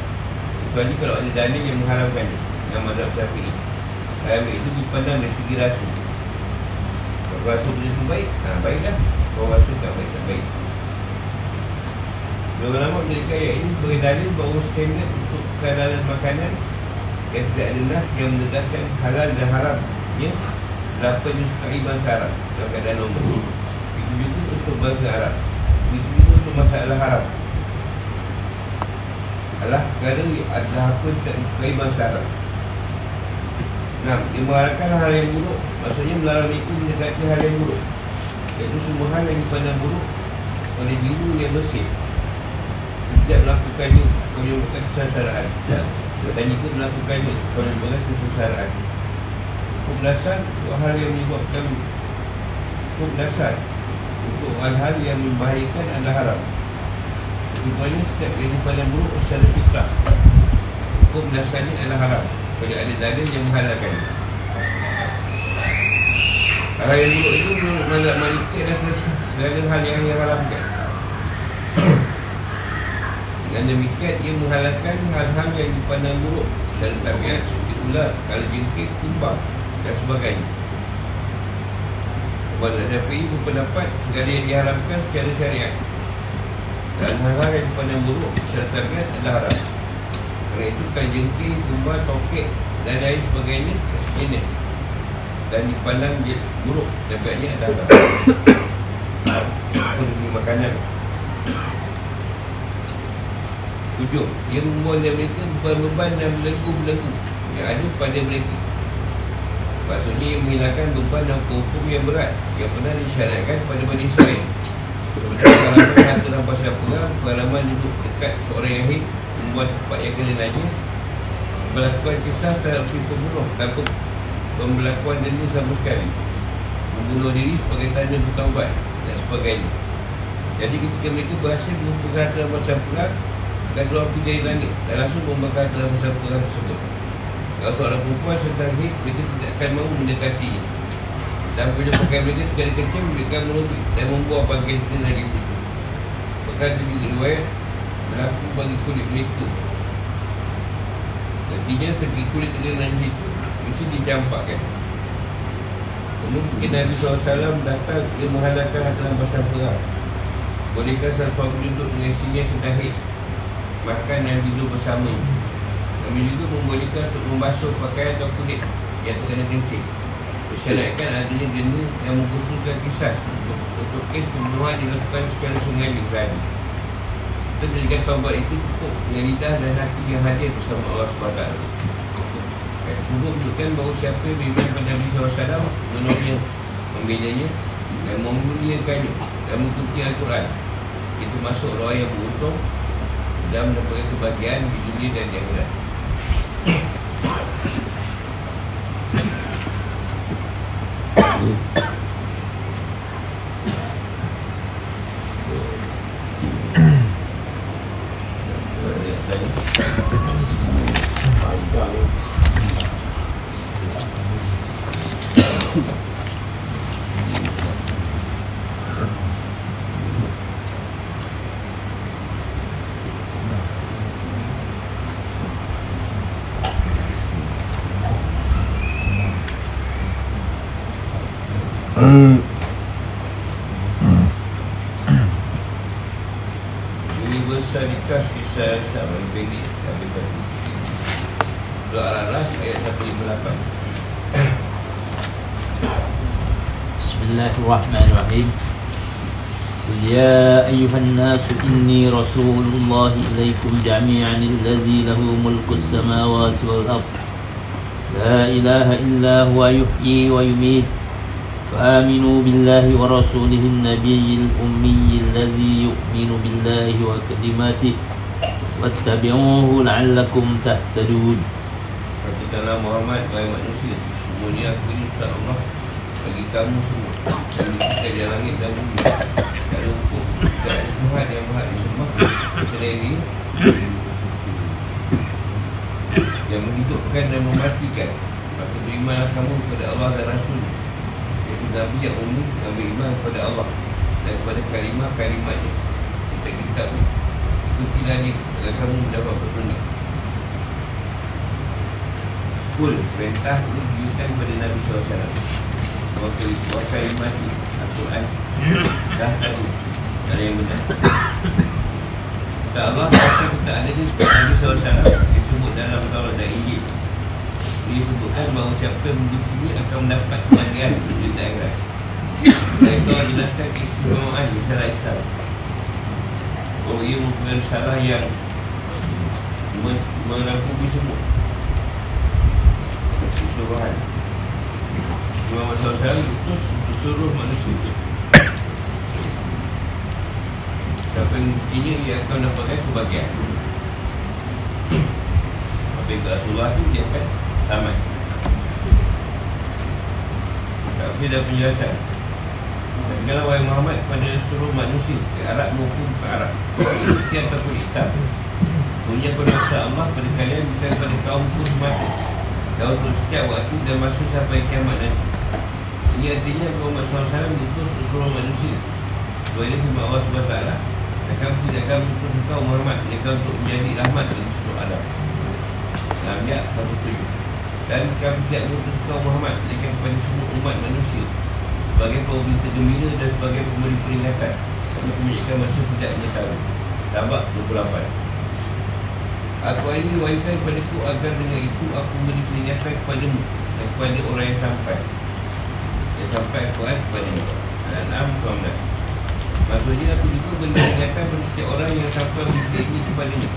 Kecuali kalau ada dalil yang mengharamkannya Yang madhab syafi'i. Ayat itu dipandang dari segi rasa. Kalau rasa benda itu baik, ha, baiklah. Kalau rasa tak baik, tak baik Ulama mereka ayat ini sebagai dalil bahawa standard untuk kehalalan makanan yang tidak ada nas yang mendedahkan halal dan haram ya? Berapa disukai bangsa Arab dalam keadaan nombor Itu juga untuk bangsa Arab. Itu juga untuk masalah haram. Alah perkara adalah apa yang tidak disukai bangsa Arab. Nah, dia mengharapkan hal yang buruk. Maksudnya melarang itu mendekati hal yang buruk. Iaitu semua hal yang dipandang buruk Oleh jiwa yang bersih Tidak melakukannya Kau menyebutkan kesasaraan Tidak Tadi pun melakukannya Kau menyebutkan kesasaraan Hukum dasar Untuk hal yang menyebabkan Hukum dasar Untuk hal-hal yang membahayakan adalah haram. Rupanya setiap yang dipandang buruk Secara fitrah. Hukum dasarnya adalah haram. Kalau ada dalil yang menghalalkan. Hal yang buruk itu menurut malaikat dan segala hal yang diharamkan Dengan demikian ia menghalalkan hal-hal yang dipandang buruk. Secara tabiat seperti ular, kalau jengkik, kumbang dan sebagainya. Kepada Syafi'i berpendapat segala yang diharamkan secara syariat. Dan hal-hal yang dipandang buruk secara tabiat adalah haram. Kerana itu kan jengkik, kumbang, tokek dan lain sebagainya kesejenis. Dan dipandang dia buruk tabiatnya adalah haram. Ini makanan Tujuh Ia membuat mereka bukan beban dan belenggu-belenggu Yang ada pada mereka. Maksudnya ia menghilangkan beban dan hukum yang berat Yang pernah disyaratkan pada Bani Israel. Seperti pengalaman harta rampasan perang Pengalaman duduk dekat seorang yahid Membuat tempat yang kena najis Melakukan kisah secara usia pembunuh Tanpa pembelakuan denda sama sekali. Membunuh diri sebagai tanda bertaubat Dan sebagainya. Jadi ketika mereka berhasil mengumpulkan harta rampasan perang dan keluar pergi dari langit. Dan langsung membakar dalam masa perang tersebut. Kalau seorang perempuan serta hit mereka tidak akan mahu mendekati. Dan bila pakai mereka sekali kecil mereka merobek dan membuang bagian kita dari situ. Maka itu juga riwayat berlaku bagi kulit mereka. Nantinya segi kulit dengan situ. Mesti dicampakkan. Kemudian Nabi SAW datang Dia menghalalkan dalam pasal perang. Bolehkah sesuatu duduk dengan istrinya sedang hit makan dan tidur bersama. Kami juga membolehkan untuk membasuh pakaian atau kulit yang terkena kencing. Bersyaratkan adanya denda yang mengusulkan kisah untuk, kes pembunuhan dilakukan secara sungai di Kita jadikan taubat itu cukup dengan lidah dan hati yang hadir bersama Allah SWT Sungguh menunjukkan bahawa siapa yang beriman pada Nabi SAW Menurutnya, membedanya dan memuliakannya dan mengikuti Al-Quran Itu masuk roh yang beruntung dan mendapatkan kebahagiaan di dunia dan di akhirat. Universalitas Surah Al-Araf ayat 158 بسم الله الرحمن الرحيم. قل يا أيها الناس إني رسول الله إليكم جميعا الذي له ملك السماوات والأرض. لا إله إلا هو يحيي ويميت. فآمنوا بالله ورسوله النبي الأمي الذي يؤمن بالله وكلماته. واتبعوه لعلكم تهتدون. Katakanlah Muhammad Wahai manusia. Semuanya aku ini Ustaz Allah Bagi kamu semua. Kami kita di langit dan bumi. Tak ada hukum Tak ada Tuhan yang berhak disembah Selain dia. Yang menghidupkan dan mematikan. Maka berimanlah kamu kepada Allah dan Rasul. Iaitu Nabi yang umum Yang beriman kepada Allah Dan kepada kalimah-kalimahnya. Kita kitab Ikutilah dia Agar kamu mendapat petunjuk Kul perintah ini diberikan kepada Nabi SAW Waktu itu Waktu iman Al-Quran Dah tadi Dari yang benar Kata Allah kita ada ni Sebab Nabi SAW Disebut dalam Taurat dan Injil Disebutkan bahawa siapa yang mengikuti Akan mendapat kebahagiaan Di akhirat Dan itu Allah jelaskan Keistimewaan Risalah Islam Bahawa ia merupakan risalah yang Merangkumi semua keseluruhan. Muhammad SAW utus untuk seluruh manusia Siapa yang ia akan mendapatkan kebahagiaan Apa yang Rasulullah itu dia akan tamat Tapi dah penjelasan. Kalau wahai Muhammad kepada seluruh manusia Ke Arab maupun ke Arab Putih ataupun hitam Punya penuasa Allah pada kalian bukan pada kaum pun semata dan untuk setiap waktu dan masa sampai kiamat nanti. Ini artinya Muhammad SAW itu seluruh manusia. Sebab ini firman Allah SWT Akan tidak akan untuk engkau Muhammad Ia untuk menjadi rahmat bagi seluruh alam. Dalam ayat satu tujuh. Dan kami tidak mengutus engkau Muhammad Ia kepada semua umat manusia. Sebagai pemberi gembira dan sebagai pemberi peringatan. Kami kebanyakan manusia tidak mengetahui Tabak 28 Aku ini wahyukan kepada ku agar dengan itu aku beri peringatan kepadamu dan kepada orang yang sampai. Yang sampai Al-Quran kepada ni Al-An'am Tuhan Maksudnya aku juga beri peringatan kepada setiap orang yang sampai beri ini kepada ni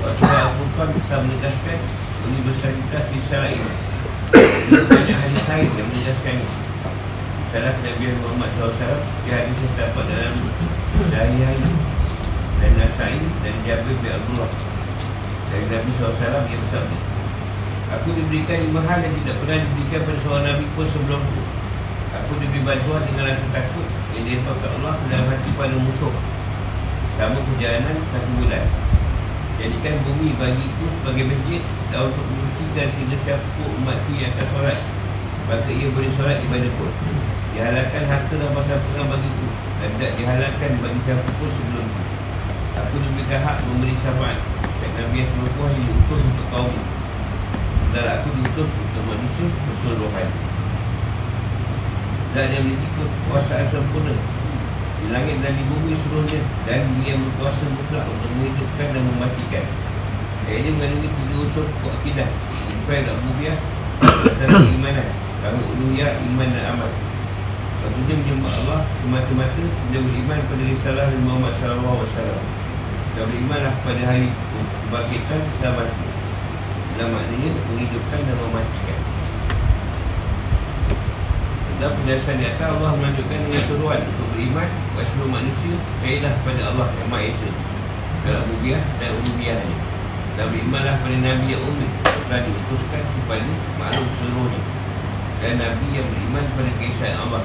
Waktu Al-Quran kita menegaskan Universitas di Syarah ini Juga banyak hadis lain yang menegaskannya Salah Nabi Muhammad SAW Di hadis yang terdapat dalam Dahiyah ini Dan Nasai dan Jabir bin Abdullah Dari Nabi SAW yang bersabda Aku diberikan lima hal yang tidak pernah diberikan pada seorang Nabi pun sebelum itu Aku diberi bantuan dengan rasa takut Yang dihantarkan Allah ke dalam hati pada musuh. Sama perjalanan satu bulan. Jadikan bumi bagi itu sebagai masjid Dan untuk membuktikan sehingga siapa umat itu yang akan solat. Maka ia boleh solat mana pun. Dihalalkan harta dan perang bagi itu Dan tidak dihalalkan bagi siapa pun sebelum itu Aku diberikan hak memberi syafaat Nabi yang yang diutus untuk kaum. Dan aku diutus untuk manusia keseluruhan dan yang memiliki kekuasaan sempurna. Di langit dan di bumi seluruhnya. Dan dia berkuasa mutlak untuk menghidupkan dan mematikan. Ini mengandungi tiga unsur pokok akidah. Iman dan Bubiah dan keimanan. Kami uluhiyah iman dan amal. Maksudnya menyembah Allah semata-mata dia beriman pada risalah Muhammad SAW dan berimanlah pada hari kebangkitan setelah mati. Dalam maknanya menghidupkan dan mematikan. Dan penjelasan di atas Allah menunjukkan dengan seruan untuk beriman kepada seluruh manusia kaedah kepada Allah yang Maha Esa. Dalam ubiah dan ini. Dan berimanlah pada Nabi yang umum telah diutuskan kepada makhluk seluruhnya. Dan Nabi yang beriman kepada kisah Allah.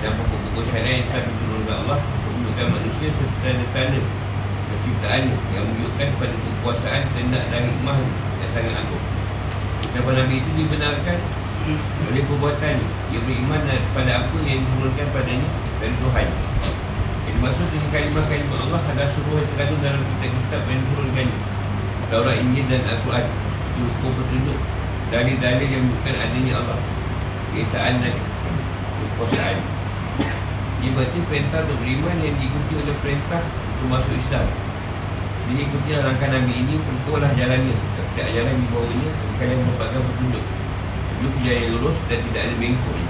Dan pokok-pokok syariah yang telah diturunkan Allah untuk menunjukkan manusia serta tanda-tanda penciptaannya yang menunjukkan kepada kekuasaan dan dan hikmah yang sangat agung. Ucapan Nabi itu dibenarkan oleh perbuatan. Ia beriman pada apa yang diturunkan padanya dari Tuhan. Jadi maksud dengan kalimah-kalimah Allah Adalah suruh yang terkandung dalam kitab-kitab yang diturunkan. Taurat Injil dan Al-Quran. Itu hukum petunjuk dari dalil yang bukan adanya Allah Keesaan dan kekuasaan. Ia berarti perintah untuk beriman yang diikuti oleh perintah untuk masuk Islam Jadi ikutilah langkah Nabi ini Tentulah jalannya Setiap jalan di bawahnya Kalian mendapatkan petunjuk. Sebelum perjalanan lurus dan tidak ada bengkoknya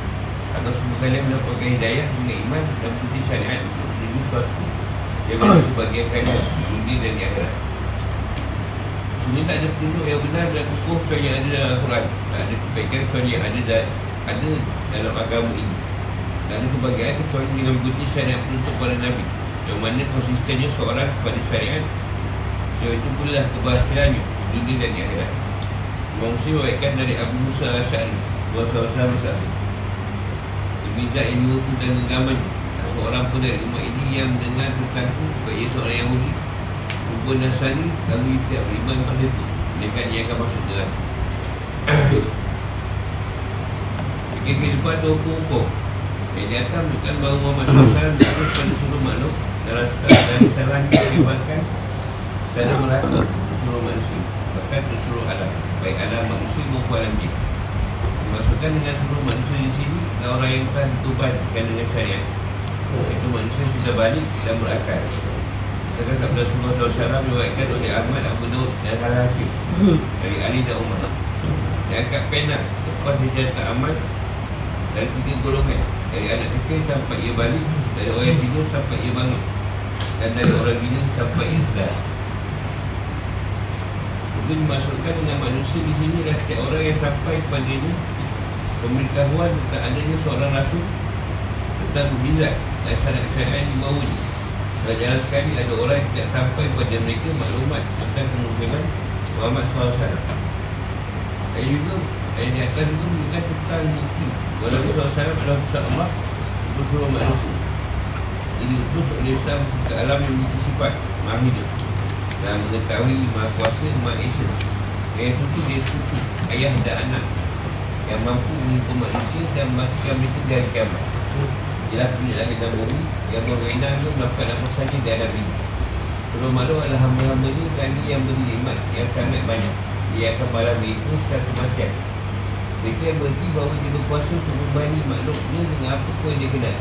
Atau semua kalian mendapatkan hidayah dengan iman dan putih syariat menuju suatu yang menjadi bagian kalian di dunia dan di akhirat. Sebenarnya tak ada petunjuk yang benar dan kukuh kecuali yang ada dalam Al-Quran. Tak ada kebaikan kecuali yang ada, dan, ada dalam agama ini. Tak ada kebahagiaan kecuali dengan mengikuti syariat penutup pada Nabi. Yang mana konsistennya seorang kepada syariat Sebab itu pula keberhasilannya di dunia dan di akhirat Imam Muslim waikkan dari Abu Musa Rasulullah SAW Dibijak yang dihukum dan genggaman Seorang pun dari umat ini yang mendengar tentangku Sebab ia seorang Yahudi. Rumpun Nasani Kami tidak beriman pada itu Mereka dia akan masuk dalam Fikir kehidupan tu hukum-hukum. Yang di atas menunjukkan bahawa Muhammad SAW Terus pada seluruh makhluk Dalam sekali salah yang diribatkan Secara merata seluruh manusia. Bahkan ke seluruh alam. Baik alam manusia maupun alam jin. Dimasukkan dengan seluruh manusia di sini Dan orang yang telah ditubankan dengan syariat. Itu manusia sudah balik dan berakal. Sedangkan sabda Rasulullah SAW Diwakilkan oleh Ahmad Abu Daud dan Al-Hakim. Dari Ali dan Umar. Dia angkat pena Lepas dia tak aman Dari tiga golongan. Dari anak kecil sampai ia balik Dari orang tidur sampai ia bangun. Dan dari orang gila sampai ia sedar itu dimasukkan dengan manusia di sini dan setiap orang yang sampai kepada ini pemberitahuan tentang adanya seorang rasul tentang mujizat dan syarat syariat di bawah ini dan jarang sekali ada orang yang tidak sampai kepada mereka maklumat tentang kemungkinan Muhammad SAW dan juga yang di atas juga menunjukkan tentang bukti Walau SAW adalah pusat Allah untuk seluruh manusia. Ini terus oleh Islam ke alam yang memiliki sifat maha hidup dan mengetahui maha kuasa maha esa yang suku dia suku ayah dan anak yang mampu menghukum manusia dan memastikan mereka dari kiamat. Ialah pilih langit dan bumi yang berwenang itu melakukan apa saja di alam ini. Sebelum malu adalah hamba-hamba ini dan dia yang beri nikmat yang sangat banyak. Dia akan malam itu satu macam. Mereka yang berhenti bahawa dia berkuasa untuk membani makhluknya dengan apa pun dia kenal.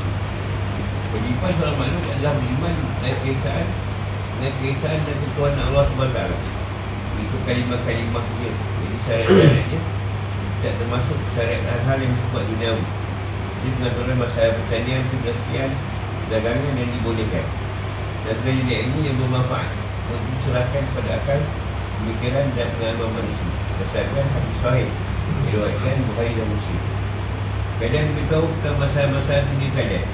Kewajipan seorang makhluk adalah beriman dan keesaan dan keesaan dan ketuhanan Allah SWT. Itu kalimah-kalimah dia. Jadi syarat-syaratnya tidak termasuk syariat hal-hal yang bersifat duniawi. Ini pengaturan masalah pertanian, pergasian, dagangan yang dibolehkan. Dan sebenarnya ilmu yang bermanfaat untuk diserahkan kepada akal, pemikiran dan pengalaman manusia. Berdasarkan hadis sahih, diriwayatkan Bukhari dan Muslim. Kalian beritahu tentang masalah-masalah dunia kalian.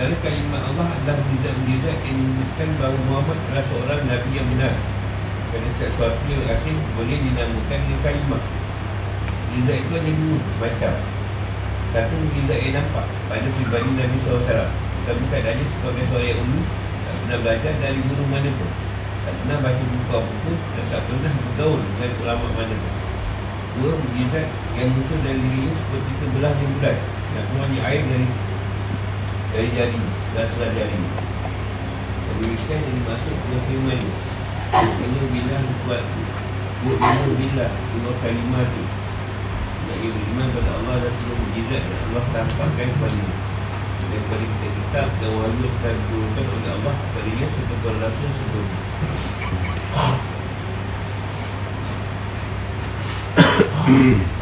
Antara kalimat Allah adalah mujizat-mujizat yang menyebutkan bahawa Muhammad adalah seorang Nabi yang benar. Kerana sesuatu yang asing boleh dinamakan dengan kalimah. Mujizat itu ada dua macam. Satu mujizat yang nampak pada pribadi Nabi SAW. Kita bukan ada sebagai seorang yang ulu, tak pernah belajar dari guru mana pun. Tak pernah baca buku apa dan tak pernah bergaul dengan ulama mana pun. Dua mujizat yang muncul dari dirinya seperti kebelah yang bulat dan keluarnya air dari dari jari dan setelah jari. Demikian yang dimaksud dengan firman ini. Ini bila buat Buat bila Dua kalimah itu ia beriman kepada Allah dan seluruh mujizat Dan Allah tampakkan kepada ini Daripada kita kitab dan wahyu Dan turunkan oleh Allah Kepada dia sebagai rasul sebelum Hmm.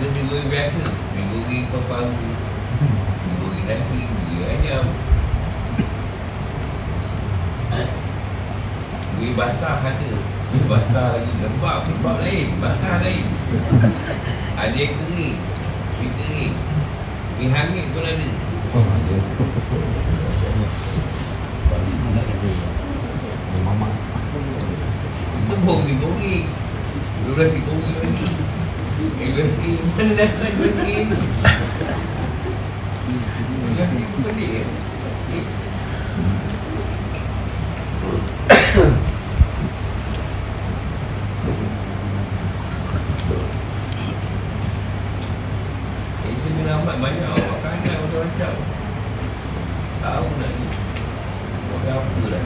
Ada minggu yang biasa Minggu ni kau paru Minggu ni nanti Dia ayam. Minggu basah ada. Minggu basah lagi. Lembab Lembab lain. Basah lain. Ada yang kering. Minggu kering. Minggu hangit pun ada. Itu pun minggu kering 12 minggu kering lagi USA Mana datang USA USA pelik eh Eh, Eh, sini lambat banyak makanan macam-macam Tahu nak ni Makan apa lah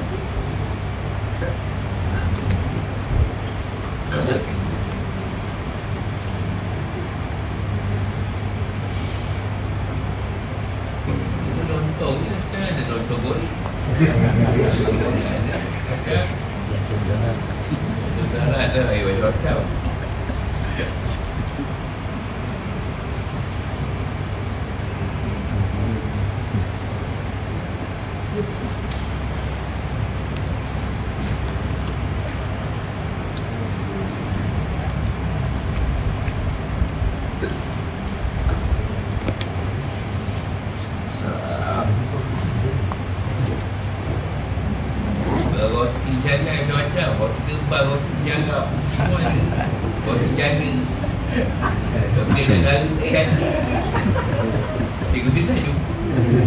Kita lontong ni sekarang ada lontong goreng Saudara ada air baju hotel Roti jana macam-macam Roti tebal, roti jana Semua ada Roti jana Roti nak lalu Eh hati Cikgu dia tak jumpa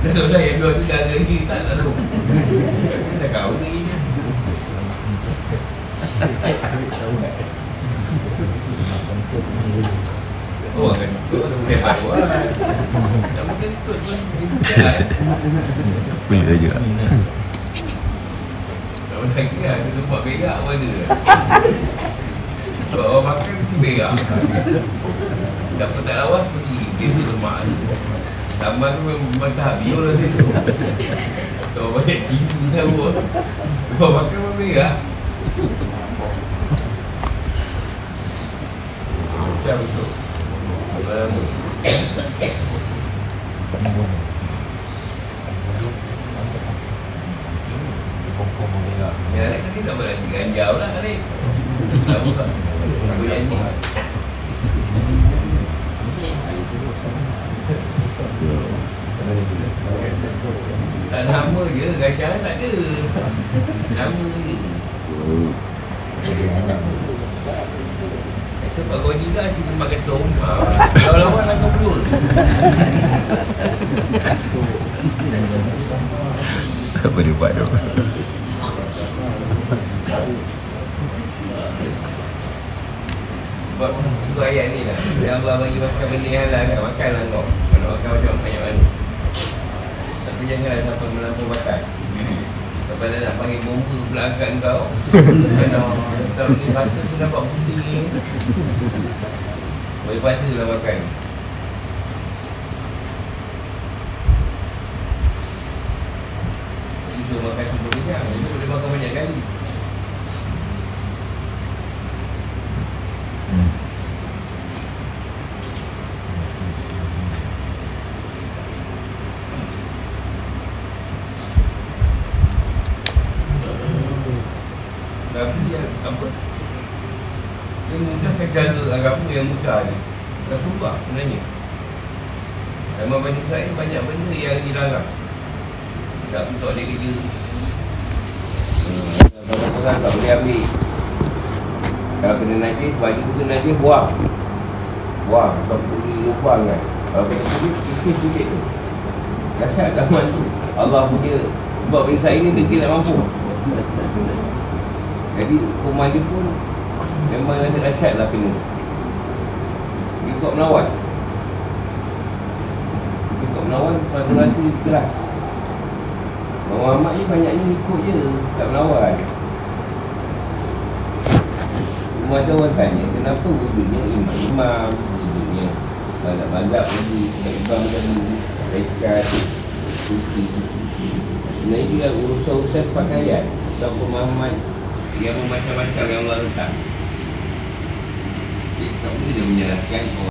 Dah dah yang dua tu dara lagi Tak tak tahu Dah kau lagi Oh kan Sehat kentut pun Bincang Punya juga. Tak lagi lah Saya buat berak pun ada. Sebab orang makan mesti berak. Siapa tak lawas pergi. Dia lemak Sambal tu memang tak habis orang situ. Kau banyak tisu tahu Kau makan apa merah Macam tu. Lama Ya, kan ni tak boleh ganjau lah ni Tak buka Aku yang ni Tak nama je, gajah tak ada. Nama je. Eh, Sebab kau juga asyik makan tom Kalau lawan nak kau dua Apa dia buat tu? Sebab itu ayat ni lah. Yang Allah bagi makan benda yang halal kan Makan lah kau. Kalau makan macam banyak Tapi janganlah sampai melampau batas Sampai dah nak panggil bomba belakang kau. Kalau Tahun ni patut tu nampak putih ni. Boleh pada lah makan. Suruh makan kenyang. Itu boleh makan banyak kali Tapi dia apa? Dia mudahkan jaga mudah ni. Dah sumpah sebenarnya. Memang banyak saya banyak benda yang dilarang. Tak untuk ada kerja. Kalau tak boleh ambil. Kalau kena najis, baju tu kena najis, buang. Buang. Atau boleh buang kan. Kalau kena kulit, kisih kulit tu. Dahsyat zaman tu. Allah punya sebab bangsa ini dia tidak mampu. Jadi hukuman dia pun Memang ada dahsyat lah kena Ikut melawan. Ikut melawan Peraturan tu keras Orang Muhammad ni banyak ni ikut je Tak melawan. Cuma ada orang tanya Kenapa wujudnya imam-imam Wujudnya Bandar-bandar lagi Sebab imam tadi Rekat Suci Sebenarnya dia urusan-urusan pakaian. Dan pemahaman yang macam-macam yang Allah letak. Jadi tak boleh dia menyalahkan orang